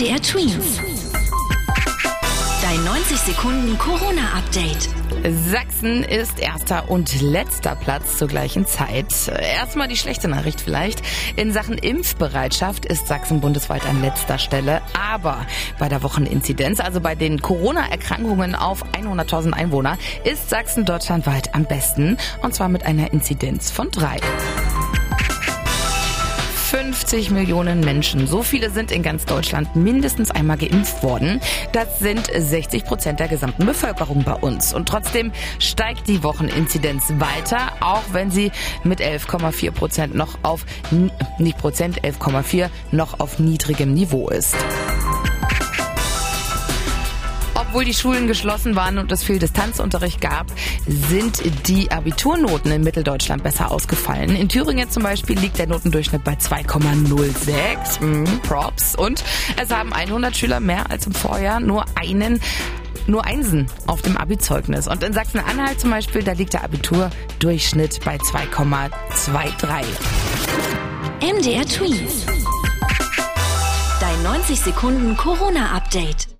MDR Twins. Dein 90 Sekunden Corona-Update. Sachsen ist erster und letzter Platz zur gleichen Zeit. Erstmal die schlechte Nachricht vielleicht. In Sachen Impfbereitschaft ist Sachsen bundesweit an letzter Stelle. Aber bei der Wocheninzidenz, also bei den Corona-Erkrankungen auf 100.000 Einwohner, ist Sachsen deutschlandweit am besten. Und zwar mit einer Inzidenz von drei. 50 Millionen Menschen. So viele sind in ganz Deutschland mindestens einmal geimpft worden. Das sind 60 Prozent der gesamten Bevölkerung bei uns. Und trotzdem steigt die Wocheninzidenz weiter, auch wenn sie mit 11,4 Prozent noch auf, nicht Prozent, 11,4 noch auf niedrigem Niveau ist. Obwohl die Schulen geschlossen waren und es viel Distanzunterricht gab, sind die Abiturnoten in Mitteldeutschland besser ausgefallen. In Thüringen zum Beispiel liegt der Notendurchschnitt bei 2,06. Mhm, Props. Und es haben 100 Schüler mehr als im Vorjahr nur einen nur Einsen auf dem Abi-Zeugnis. Und in Sachsen-Anhalt zum Beispiel, da liegt der Abiturdurchschnitt bei 2,23. MDR Twins. Dein 90 Sekunden Corona-Update.